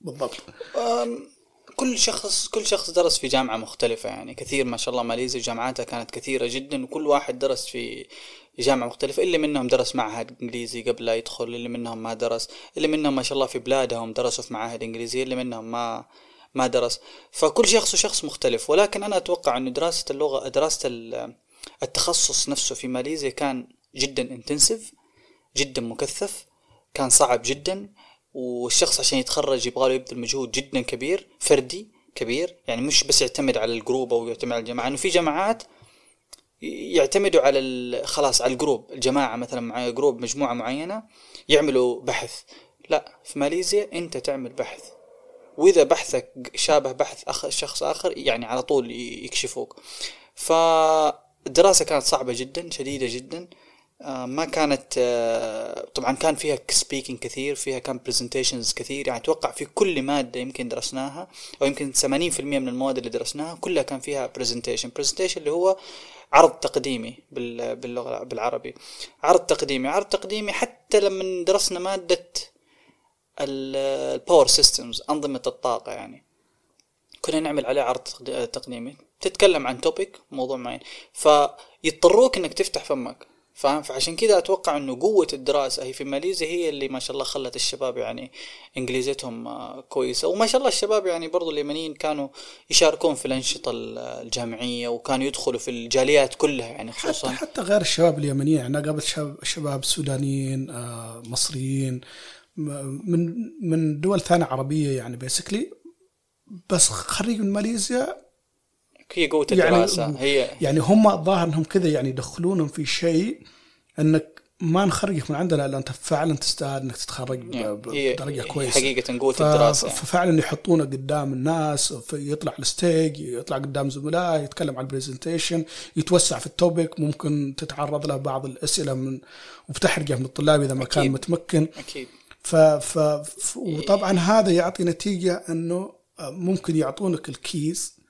بالضبط؟ كل شخص كل شخص درس في جامعة مختلفة يعني. كثير ما شاء الله ماليزيا جامعاتها كانت كثيرة جدا وكل واحد درس في جامعة مختلفة. اللي منهم درس معهد إنجليزي قبل لا يدخل اللي منهم ما درس اللي منهم ما شاء الله في بلادهم درسوا في معاهد إنجليزية اللي منهم ما ما درس. فكل شخص وشخص مختلف. ولكن أنا أتوقع إنه دراسة اللغة دراسة ال- التخصص نفسه في ماليزيا كان جدا intensive جدا مكثف كان صعب جدا. والشخص عشان يتخرج يبغى له يبذل مجهود جدا كبير فردي كبير يعني مش بس يعتمد على ال group أو يعتمد على الجماعة انه في جماعات يعتمدوا على خلاص على ال group الجماعة مثلا مع group مجموعة معينة يعملوا بحث. لا في ماليزيا أنت تعمل بحث. وإذا بحثك شابه بحث أخ شخص آخر يعني على طول يكشفوك. فالدراسه كانت صعبة جدا شديدة جدا. ما كانت آه، طبعا كان فيها speaking كثير فيها كان presentations كثير يعني أتوقع في كل مادة يمكن درسناها أو يمكن 80% من المواد اللي درسناها كلها كان فيها presentation presentation اللي هو عرض تقديمي باللغة بالعربي. عرض تقديمي. عرض تقديمي حتى لما درسنا مادة ال power systems أنظمة الطاقة يعني. كنا نعمل عليه عرض تقديمي. تتكلم عن topic موضوع معين. فيضطروك إنك تفتح فمك. فاهم؟ فعشان كذا أتوقع إنه قوة الدراسة هي في ماليزيا هي اللي ما شاء الله خلت الشباب يعني إنجليزيتهم آه، كويسة. وما شاء الله الشباب يعني برضو اليمنيين كانوا يشاركون في الأنشطة الجامعية وكانوا يدخلوا في الجاليات كلها يعني خصوصا حتى, حتى غير الشباب اليمنيين يعني قابلت شباب سودانيين آه، مصريين من من دول ثانية عربية يعني basically بس خريج من ماليزيا هي قوة يعني الدراسة يعني هي يعني هم الظاهر أنهم كذا يعني يدخلونهم في شيء إنك ما نخرجك من عندنا إلا أنت فعلا تستاهل إنك تتخرج بدرجة كويسة حقيقة قوة الدراسة. ففعلا يحطونه قدام الناس يطلع ال stage يطلع قدام زملائه يتكلم عن ال presentation يتوسع في التوبيك ممكن تتعرض له بعض الأسئلة من وبتحرجه من الطلاب إذا ما أكيد. كان متمكن أكيد ف, ف... وطبعا هذا يعطي نتيجة إنه ممكن يعطونك الكيس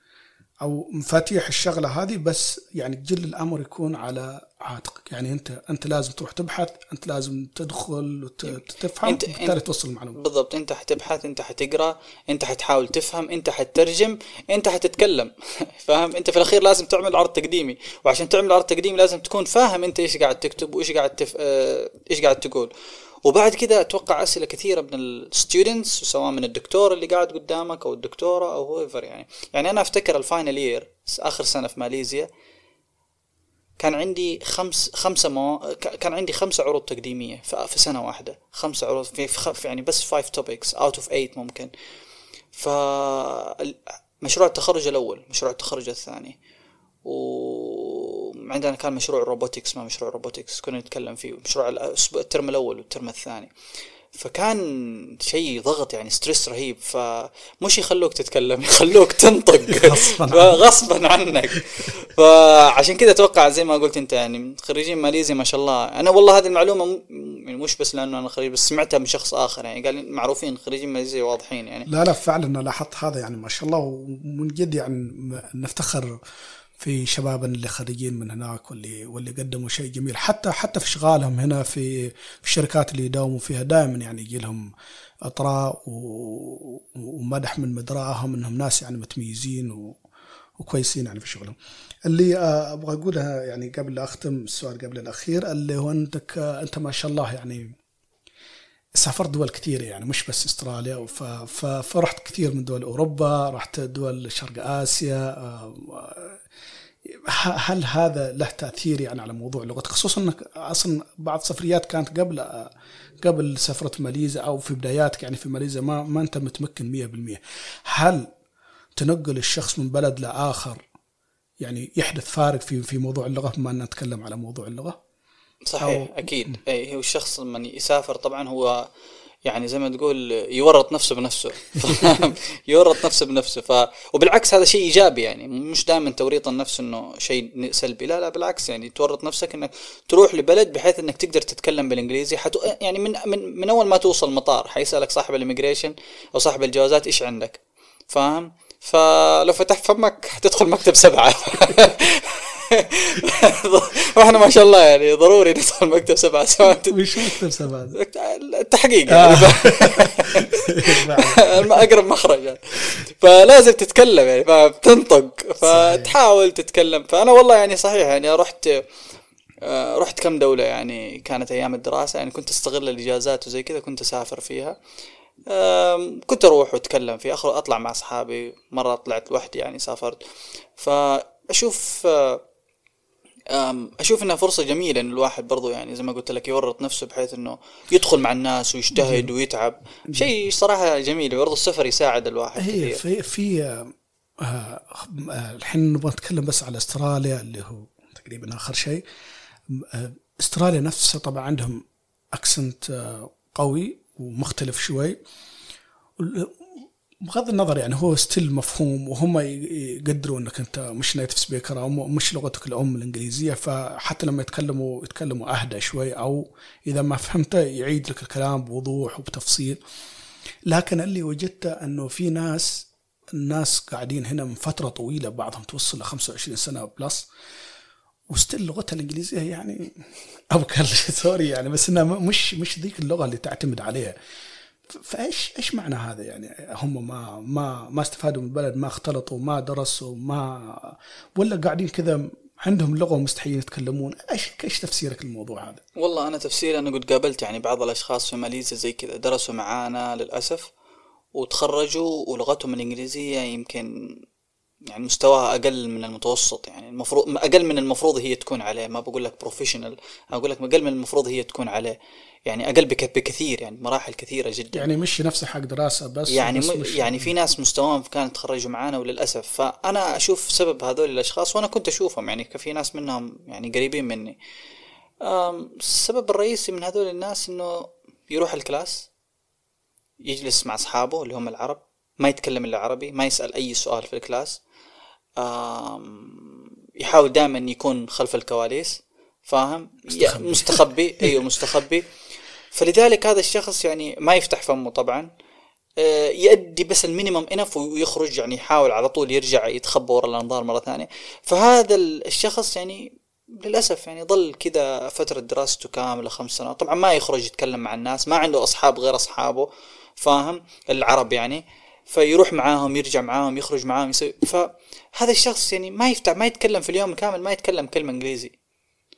أو مفاتيح الشغلة هذه بس يعني جل الأمر يكون على عاتقك يعني أنت أنت لازم تروح تبحث أنت لازم تدخل وتفهم إنت وبالتالي توصل المعلومة. بالضبط أنت حتبحث أنت حتقرأ أنت حتحاول تفهم أنت حتترجم أنت حتتكلم. فاهم؟ أنت في الأخير لازم تعمل عرض تقديمي. وعشان تعمل عرض تقديمي لازم تكون فاهم أنت إيش قاعد تكتب وإيش قاعد تف... آه... إيش قاعد تقول. وبعد كذا أتوقع أسئلة كثيرة من ال students سواء من الدكتور اللي قاعد قدامك أو الدكتورة أو هو يعني. يعني أنا أفتكر ال final year آخر سنة في ماليزيا كان عندي خمس خمسة مو... كان عندي خمسة عروض تقديمية في سنة واحدة. خمسة عروض في, في يعني بس five topics out of 8 ممكن. ف مشروع التخرج الأول مشروع التخرج الثاني. وعندنا كان مشروع robotics ما مشروع robotics كنا نتكلم فيه مشروع ال term الأول وال term الثاني. فكان شيء ضغط يعني stress رهيب. فمش يخلوك تتكلم يخلوك تنطق. غصبا عنك. فعشان كذا أتوقع زي ما قلت أنت يعني خريجين ماليزيا ما شاء الله. أنا والله هذه المعلومة يعني مش بس لأنه أنا خريج بس سمعتها من شخص آخر يعني قال معروفين خريجين ماليزيا واضحين يعني. لا لا فعلا أنا لاحظت هذا يعني ما شاء الله ومن جد يعني نفتخر في شبابنا اللي خريجين من هناك واللي واللي قدموا شيء جميل حتى حتى في اشغالهم هنا في في الشركات اللي يداوموا فيها دائما يعني يجي لهم أطراء ومدح من مدراهم إنهم ناس يعني متميزين وكويسين يعني في شغلهم. اللي أبغى أقولها يعني قبل لا أختم السؤال قبل الأخير اللي هو انك أنت ما شاء الله يعني سافرت دول كثيرة يعني مش بس استراليا فرحت كثير من دول أوروبا رحت دول شرق آسيا هل هذا له تأثير يعني على موضوع اللغة خصوصا إنك أصلا بعض السفريات كانت قبل قبل سفره ماليزيا أو في بداياتك يعني في ماليزيا ما ما أنت متمكن 100% هل تنقل الشخص من بلد لآخر يعني يحدث فارق في في موضوع اللغة بما أن نتكلم على موضوع اللغة؟ صحيح أكيد. اي هو الشخص لما يسافر طبعا هو يعني زي ما تقول يورط نفسه بنفسه. يورط نفسه بنفسه. ف وبالعكس هذا شيء إيجابي يعني. مش دائما توريط النفس إنه شيء سلبي. لا لا بالعكس يعني تورط نفسك إنك تروح لبلد بحيث إنك تقدر تتكلم بالإنجليزي. حتو... يعني من من من أول ما توصل المطار حيسألك صاحب ال immigration أو صاحب الجوازات إيش عندك؟ فاهم؟ فلو فتحت فمك حتدخل مكتب سبعة. وإحنا ما شاء الله يعني ضروري ندخل مكتب سبع ساعات وش مكتب سبع التحقيق يعني. أقرب مخرج يعني. فلازم تتكلم يعني فبتنطق فتحاول تتكلم. فأنا والله يعني صحيح يعني رحت آه، رحت كم دولة يعني كانت أيام الدراسة يعني كنت أستغل الإجازات وزي كذا كنت أسافر فيها. كنت أروح وأتكلم في أخر أطلع مع أصحابي. مرة طلعت لوحدي يعني سافرت. فأشوف آه، أشوف إنها فرصة جميلة إن الواحد برضو يعني زي ما قلت لك يورط نفسه بحيث إنه يدخل مع الناس ويجتهد ويتعب. شيء صراحة جميل برضو السفر يساعد الواحد هي في في آه، آه، الحين نبغى نتكلم بس على استراليا اللي هو تقريبا آخر شيء. آه، استراليا نفسها طبعا عندهم اكسنت قوي ومختلف شوي. بغض النظر يعني هو still مفهوم وهم يقدروا إنك أنت مش native speaker أو مش لغتك الأم الإنجليزية فحتى لما يتكلموا يتكلموا أهدى شوي أو إذا ما فهمته يعيد لك الكلام بوضوح وبتفصيل. لكن اللي وجدته إنه في ناس الناس قاعدين هنا من فترة طويلة بعضهم توصل ل 25 سنة plus و still لغتها الإنجليزية يعني أبكر sorry يعني بس إنها مش مش ذيك اللغة اللي تعتمد عليها. فايش إيش معنى هذا يعني هم ما ما ما استفادوا من البلد ما اختلطوا ما درسوا ما ولا قاعدين كذا عندهم لغة ومستحيل يتكلمون إيش إيش تفسيرك للموضوع هذا؟ والله أنا تفسيري أنا قد قابلت يعني بعض الأشخاص في ماليزيا زي كذا درسوا معانا للأسف وتخرجوا ولغتهم الإنجليزية يمكن يعني مستواها أقل من المتوسط. يعني المفروض أقل من المفروض هي تكون عليه. ما بقول لك بروفيشنال أقول لك أقل من المفروض هي تكون عليه. يعني أقل بك- بكثير. يعني مراحل كثيرة جدا. يعني مش نفسه حق دراسة بس يعني بس. مش يعني في ناس مستواهم كانت تخرجوا معانا وللأسف. فأنا أشوف سبب هذول الأشخاص وأنا كنت أشوفهم. يعني في ناس منهم يعني قريبين مني. السبب الرئيسي من هذول الناس إنه يروح ال class يجلس مع أصحابه اللي هم العرب ما يتكلم إلا عربي ما يسأل أي سؤال في ال class. يحاول دائما يكون خلف الكواليس فاهم؟ مستخبي. مستخبي. أيوه مستخبي. فلذلك هذا الشخص يعني ما يفتح فمه طبعا. آه، يؤدي بس المينيمم انف ويخرج يعني يحاول على طول يرجع يتخبى ورا الأنظار مرة ثانية. فهذا الشخص يعني للأسف يعني ظل كذا فترة دراسته كاملة خمس سنوات. طبعا ما يخرج يتكلم مع الناس ما عنده أصحاب غير أصحابه فاهم؟ العرب يعني. فيروح معاهم يرجع معاهم يخرج معاهم يسوي. فهذا الشخص يعني ما يفتح ما يتكلم في اليوم كامل ما يتكلم كلمة إنجليزي.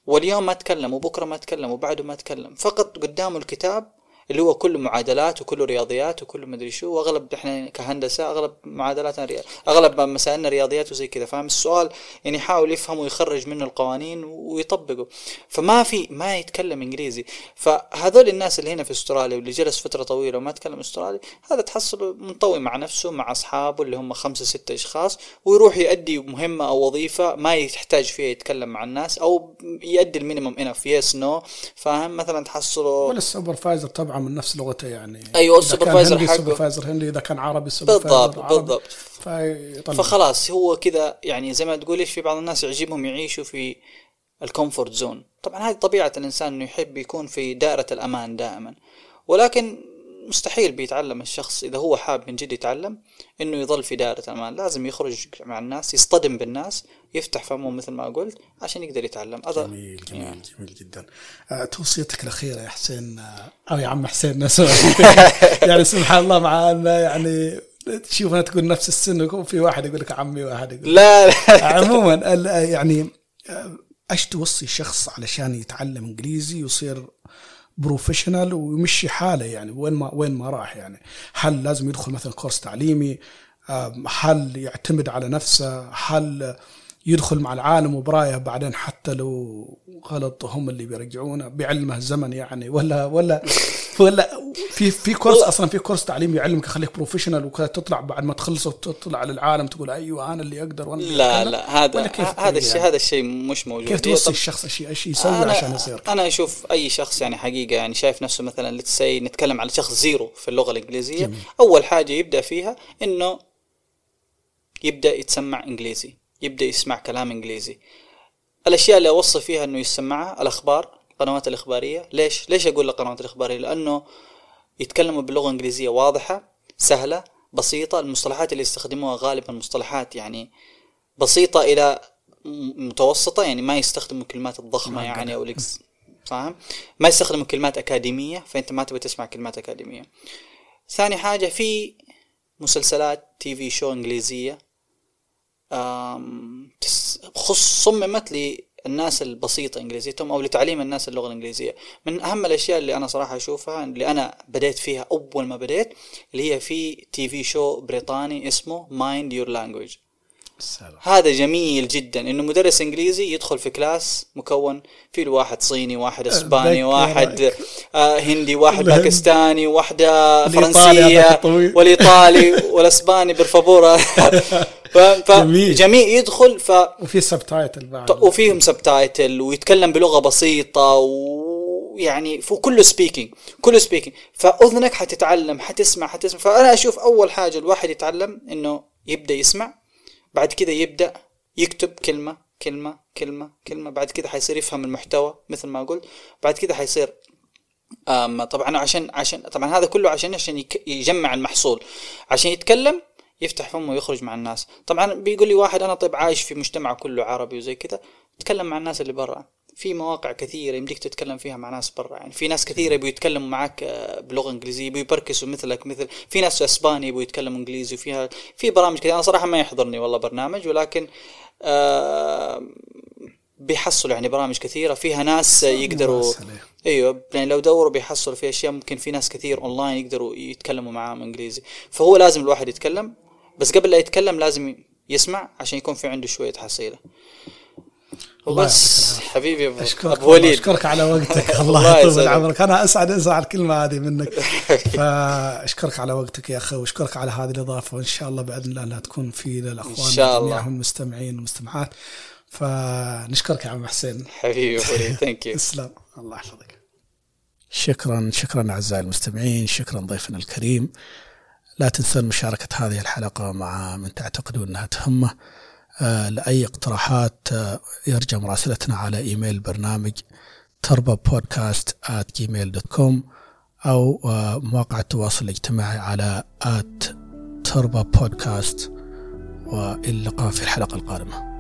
واليوم ما تكلم وبكرة ما تكلم وبعده ما تكلم. فقط قدامه الكتاب اللي هو كله معادلات وكله رياضيات وكله مدري شو وأغلب إحنا كهندسة أغلب معادلاتنا رياض أغلب مسائلنا رياضيات وزي كذا. فاهم؟ السؤال يعني يحاول يفهم ويخرج منه القوانين ويطبقه. فما في ما يتكلم إنجليزي. فهذول الناس اللي هنا في أستراليا واللي جلس فترة طويلة وما تكلم أسترالي هذا تحصله منطوي مع نفسه مع أصحابه اللي هم خمسة ستة أشخاص ويروح يؤدي مهمة أو وظيفة ما يحتاج فيها يتكلم مع الناس أو يؤدي ال minimum enough yes no فاهم؟ مثلا تحصله ولا ال supervisor طبعا من نفس لغته يعني. كان ال supervisor حقه. ال supervisor هندي إذا كان عربي ال supervisor بالضبط عربي بالضبط. فيطلع. فخلاص هو كذا يعني زي ما تقول إيش في بعض الناس يعجبهم يعيشوا في ال comfort zone. طبعا هذه طبيعة الإنسان إنه يحب يكون في دائرة الأمان دائما. ولكن مستحيل بيتعلم الشخص إذا هو حاب من جد يتعلم إنه يظل في دائرة الأمان. لازم يخرج مع الناس يصطدم بالناس يفتح فمه مثل ما قلت عشان يقدر يتعلم. هذا جميل جميل جميل جدا. آه، توصيتك الأخيرة يا حسين آه، أو يا عم حسين يعني سبحان الله معانا يعني تشوف أنا تقول نفس السن وفي واحد يقول لك عمي واحد يقول لا لا. عموما يعني آه، إيش توصي شخص علشان يتعلم إنجليزي ويصير professional ويمشي حاله يعني وين ما وين ما راح يعني. هل لازم يدخل مثلا course تعليمي؟ هل يعتمد على نفسه؟ هل يدخل مع العالم وبرايه بعدين حتى لو غلط هم اللي بيرجعونه بعلمه الزمن يعني ولا ولا ولا في في course أصلا في course تعليمي يعلمك يخليك professional وكذا تطلع بعد ما تخلص وتطلع للعالم تقول أيوه أنا اللي أقدر وأنا لا. لا هذا هذا الشيء يعني؟ هذا الشيء مش موجود كيف هي توصي الشخص إيش إيش يسوي عشان يصير أنا أشوف أي شخص يعني حقيقة يعني شايف نفسه مثلا لتسي نتكلم على شخص زيرو في اللغة الإنجليزية جميل. أول حاجة يبدأ فيها إنه يبدأ يتسمع إنجليزي يبدأ يسمع كلام إنجليزي. الأشياء اللي أوصي فيها إنه يسمعها الأخبار القنوات الإخبارية. ليش؟ ليش أقول القنوات الإخبارية؟ لأنه يتكلموا باللغة الانجليزيه واضحة سهلة بسيطة. المصطلحات اللي يستخدموها غالبا مصطلحات يعني بسيطة إلى م- متوسطة يعني ما يستخدموا الكلمات الضخمة معقدة. يعني أو الاكس فاهم؟ ما يستخدموا كلمات أكاديمية فأنت ما تبي تسمع كلمات أكاديمية. ثاني حاجة في مسلسلات TV show خص صممت للناس البسيطة انجليزيتهم أو لتعليم الناس اللغة الإنجليزية. من أهم الأشياء اللي أنا صراحة أشوفها اللي أنا بديت فيها أول ما بديت اللي هي في TV show بريطاني اسمه Mind Your Language السلام. هذا جميل جدا إنه مدرس إنجليزي يدخل في class مكون في له واحد صيني واحد إسباني أتذكر. واحد آه هندي واحد. باكستاني واحدة فرنسية. والإيطالي والإسباني. ف... جميل. جميل يدخل ف وفي subtitle بعد وفيهم subtitle ويتكلم بلغة بسيطة و يعني فهو كله speaking كله سبيكينج فأذنك حتتعلم حتسمع حتسمع فأنا أشوف أول حاجة الواحد يتعلم إنه يبدأ يسمع بعد كده يبدأ يكتب كلمة كلمة كلمة كلمة بعد كده حيصير يفهم المحتوى مثل ما قلت. بعد كده حيصير طبعا عشان عشان طبعا هذا كله عشان عشان يجمع المحصول. عشان يتكلم يفتح فمه ويخرج مع الناس. طبعا بيقول لي واحد أنا طيب عايش في مجتمع كله عربي وزي كذا تكلم مع الناس اللي برا. في مواقع كثيرة يمديك تتكلم فيها مع ناس برا. يعني في ناس كثيرة يبوا يتكلموا معك آه، بلغة إنجليزية يبوا يبركسوا مثلك مثل في ناس إسباني يبوا يتكلموا إنجليزي وفيها في برامج كثيرة. أنا صراحة ما يحضرني والله برنامج ولكن آه بيحصلوا يعني برامج كثيرة. فيها ناس يقدروا. أيوه يعني لو دوروا بيحصلوا في أشياء ممكن في ناس كثير اونلاين يقدروا يتكلموا معاهم إنجليزي. فهو لازم الواحد يتكلم بس قبل لا يتكلم لازم يسمع عشان يكون في عنده شوية حصيلة. وبس حبيبي يا أبو- أشكرك أبو وليد. أشكرك على وقتك. الله يطول. عمرك أنا أسعد اسمع الكلمة هذه منك. فأشكرك على وقتك يا أخي وأشكرك على هذه الإضافة. وإن شاء الله بإذن الله انها تكون في للأخوان إن شاء الله. جميعهم المستمعين والمستمعات فنشكرك يا عم حسين. حبيبي أبو وليد. ثانك يو تسلم الله يحفظك. شكرا شكرا أعزائي المستمعين. شكرا ضيفنا الكريم. لا تنسون مشاركة هذه الحلقة مع من تعتقدون أنها تهمه. لأي اقتراحات آه، يرجى مراسلتنا على إيميل البرنامج تربة بودكاست at gmail.com أو آه، مواقع التواصل الاجتماعي على at تربة بودكاست اللقاء في الحلقة القادمة.